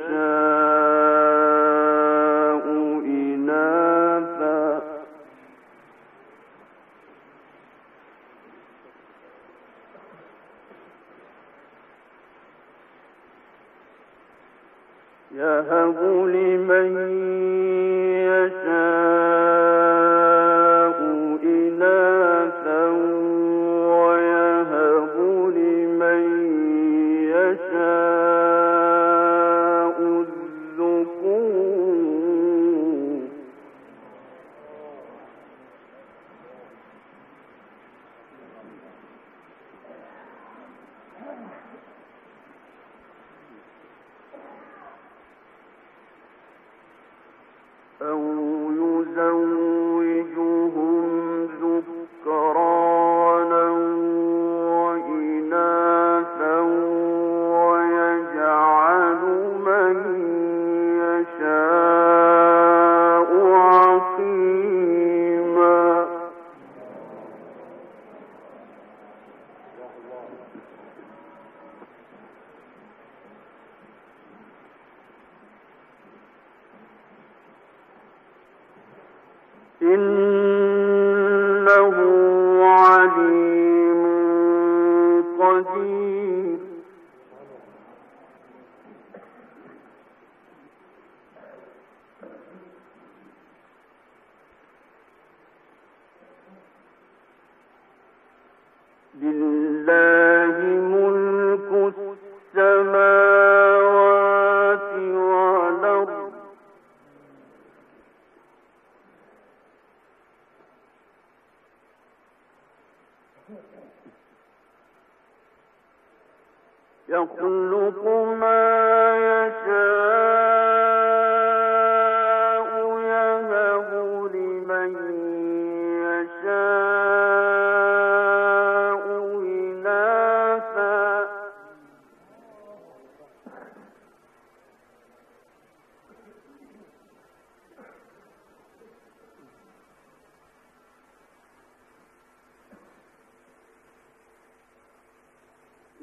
Krishna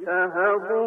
تهبون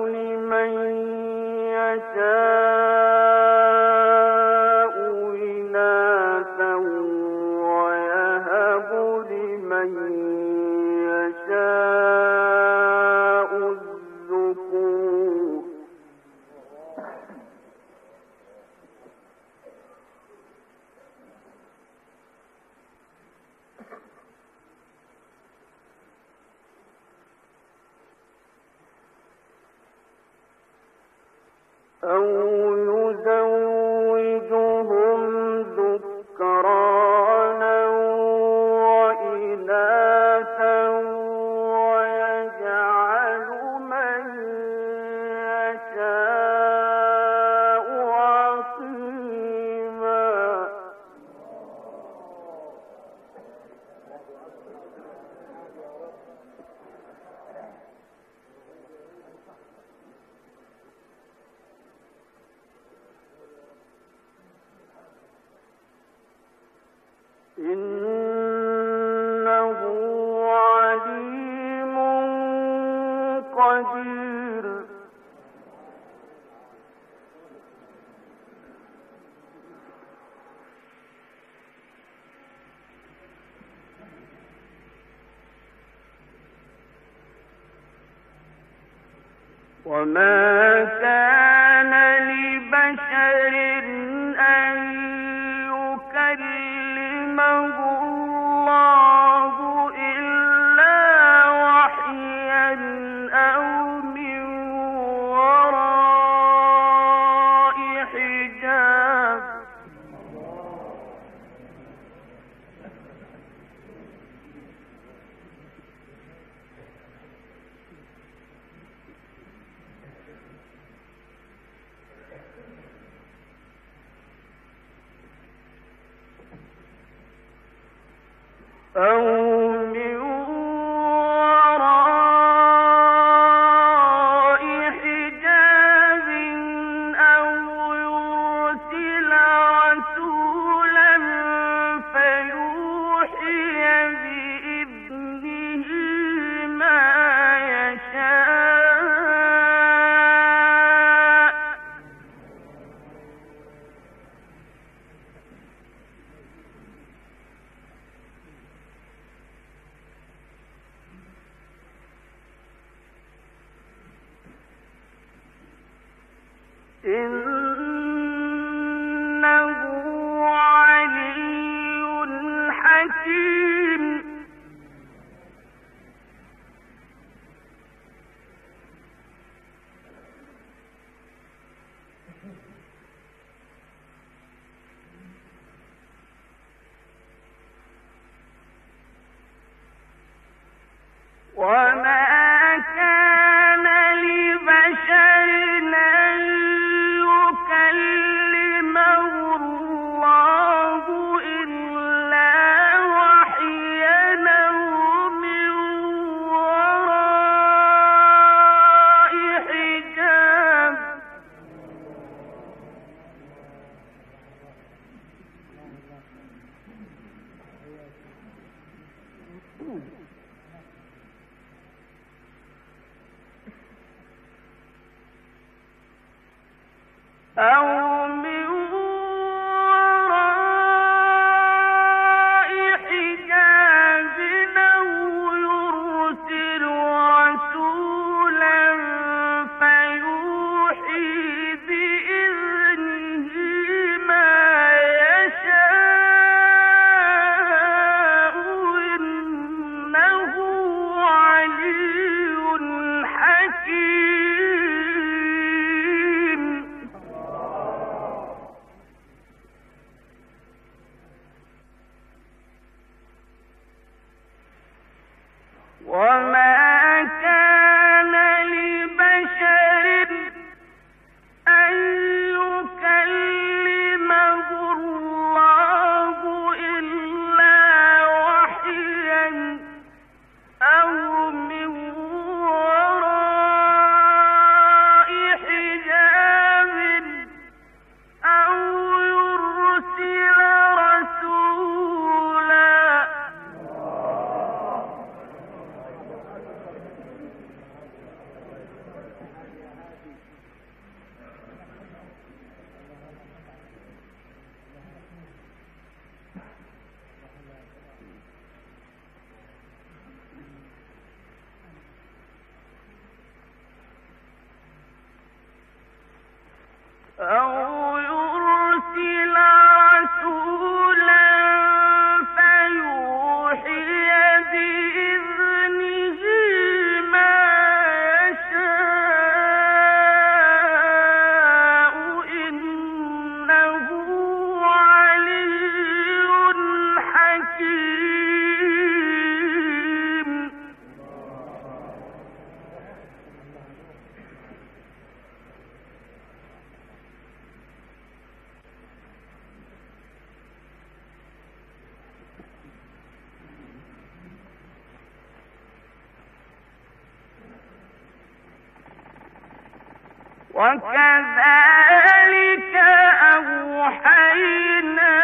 وما إن وكذلك أوحينا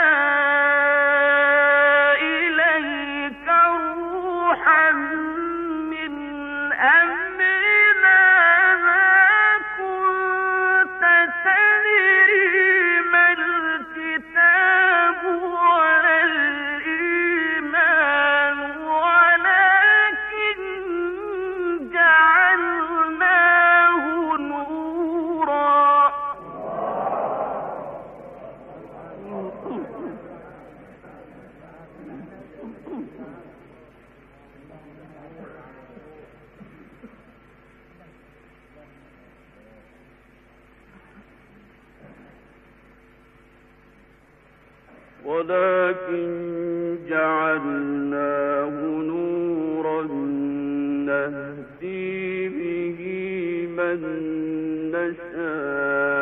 من نشاء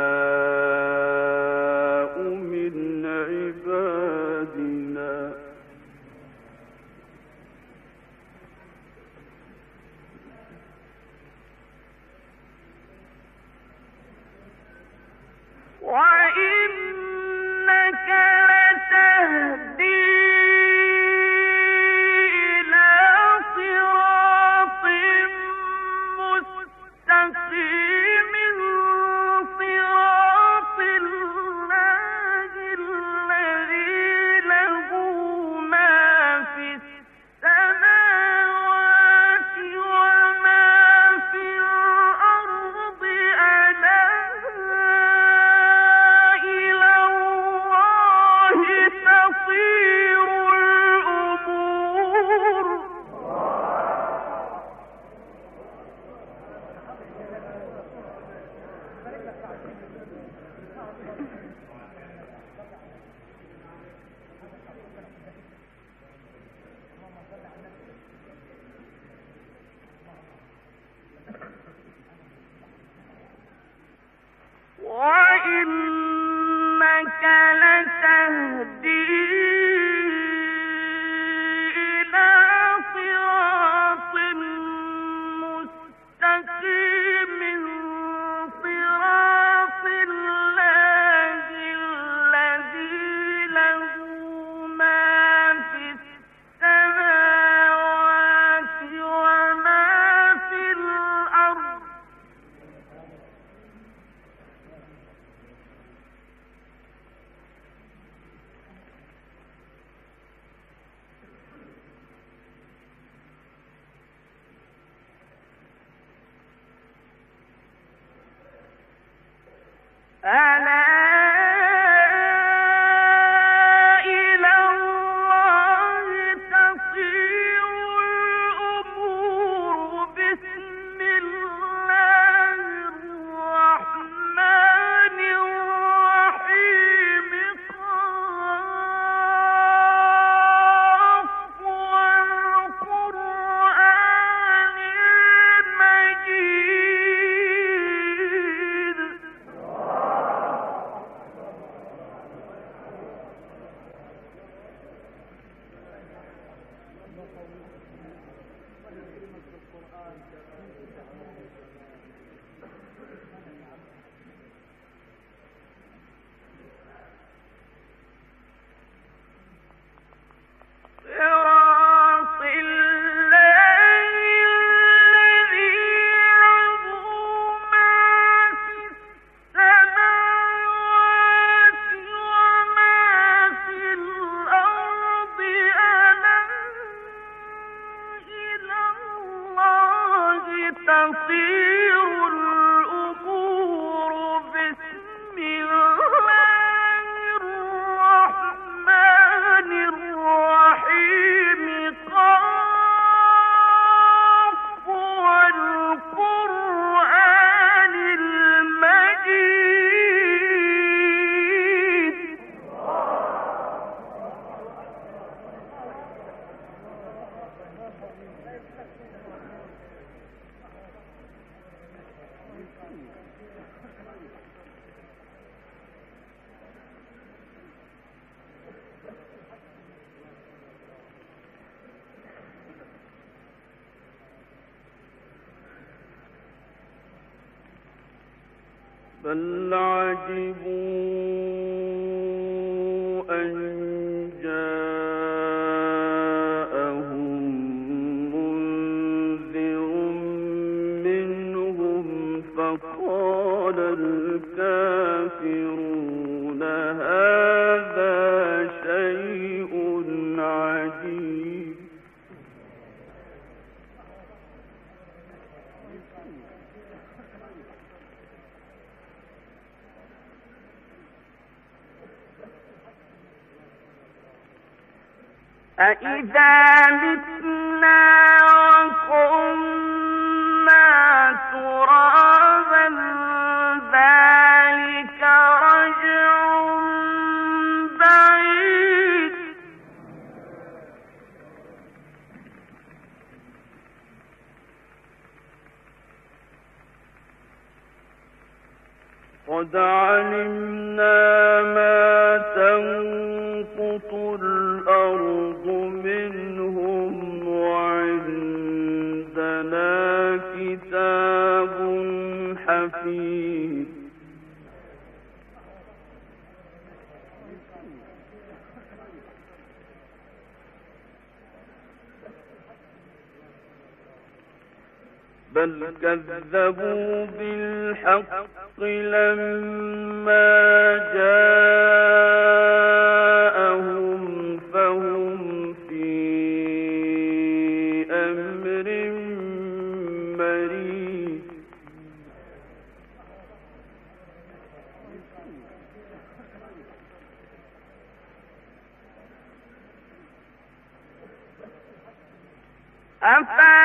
تصير الكافرون. بل كذبوا بالحق لما جاءوا أفلا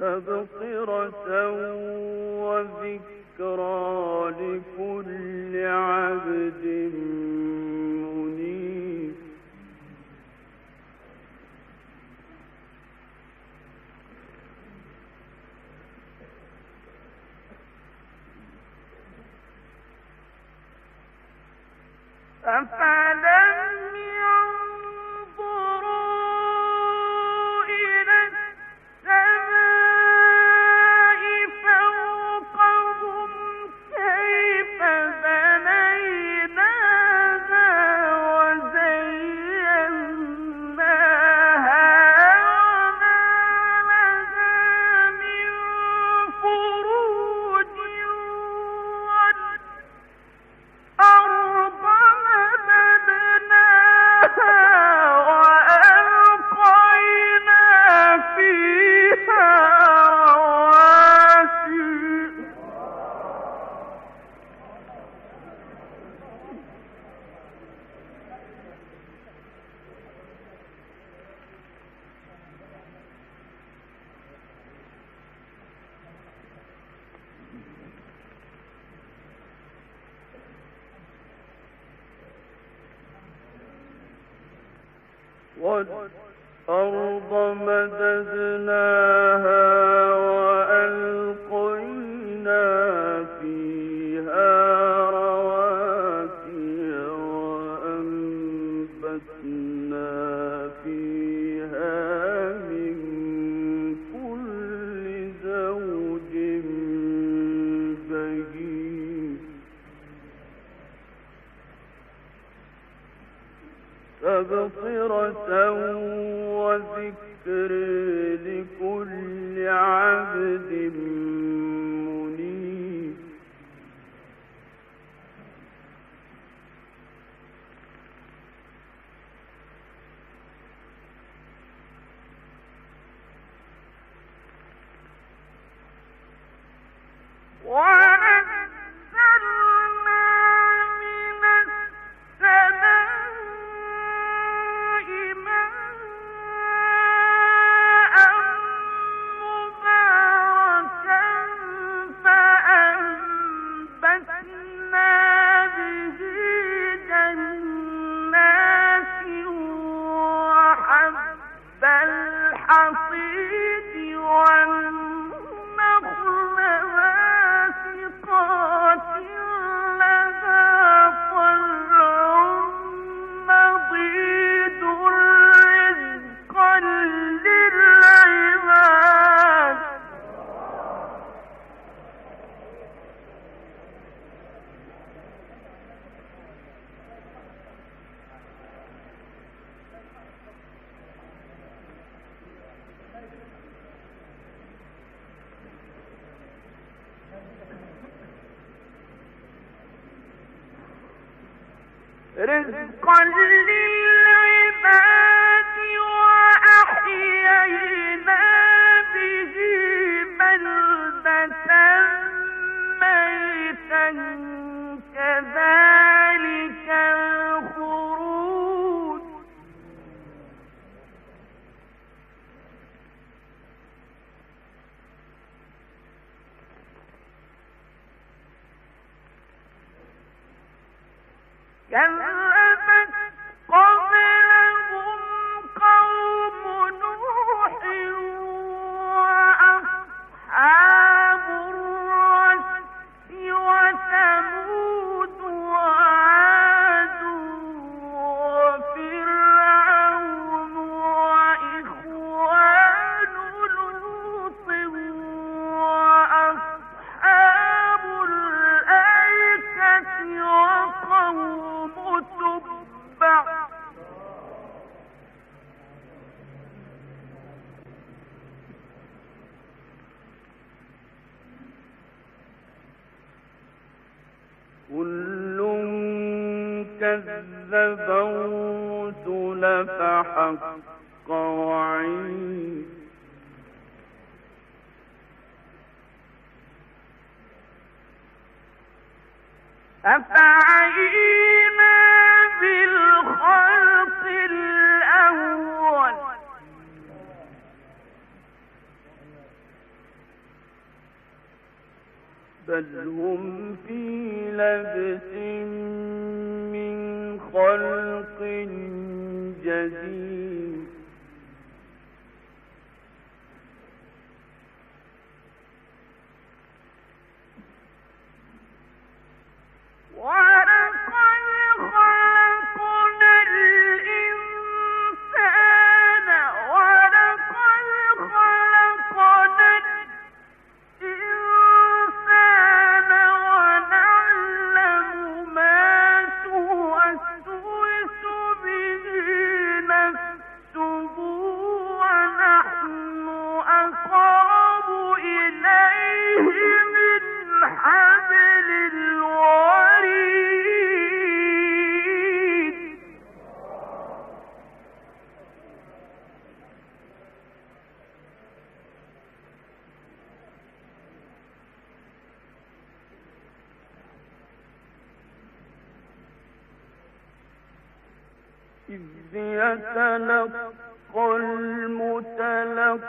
تبصرة وذكرى لكل عبد عبد رزقا للعباد خلق جديد. ولقد المتلقيان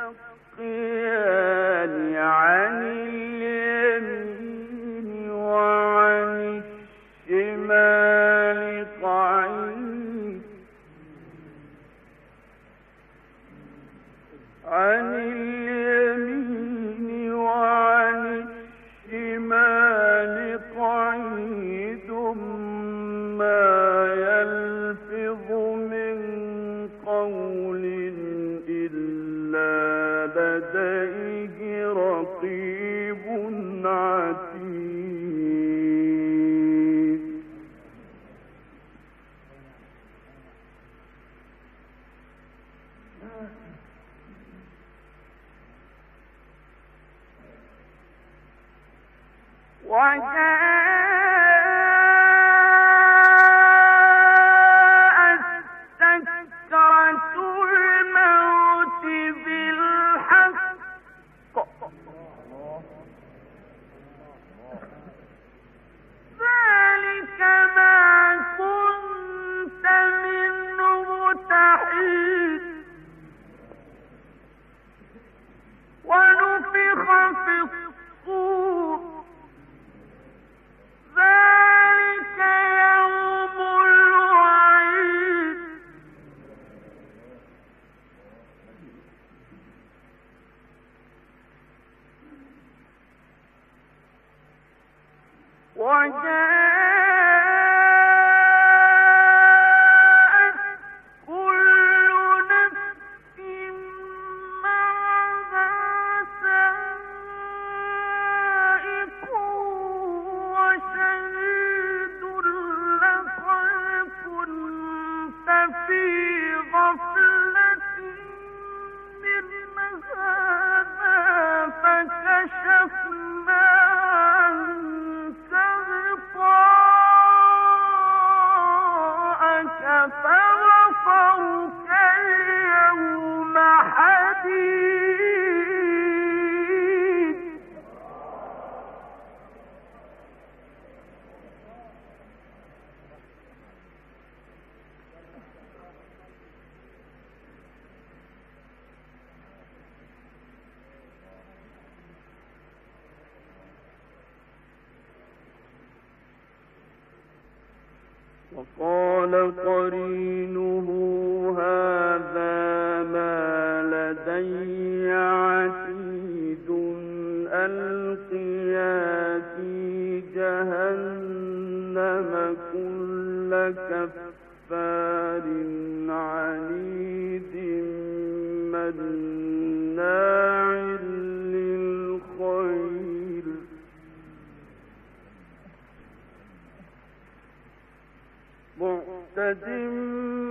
معتد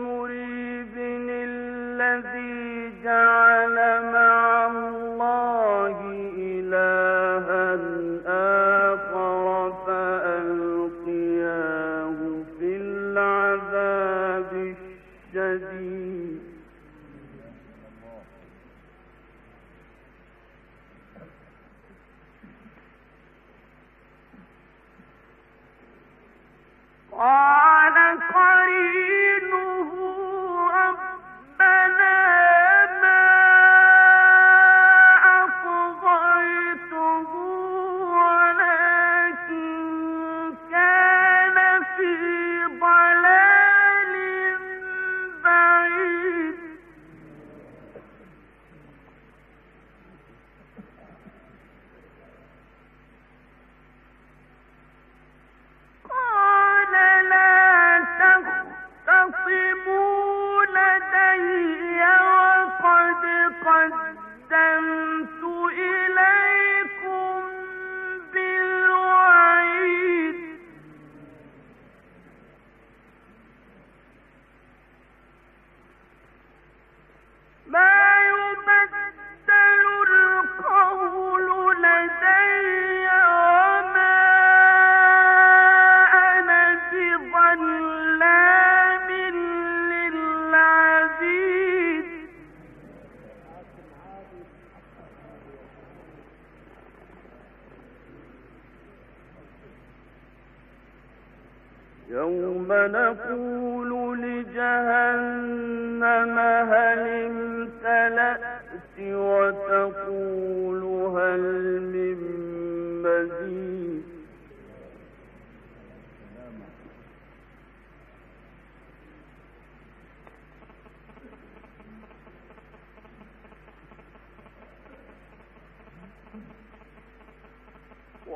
مريب الذي جعل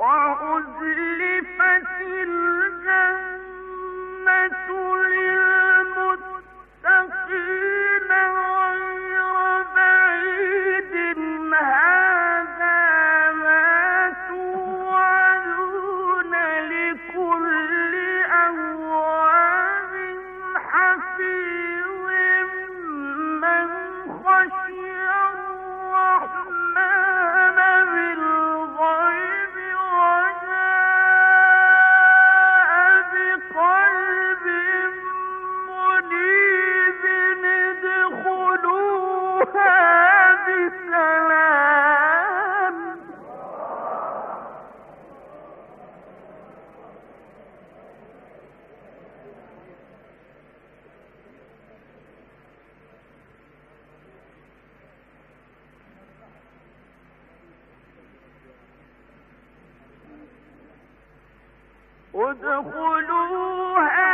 وأزلفت ادخلوها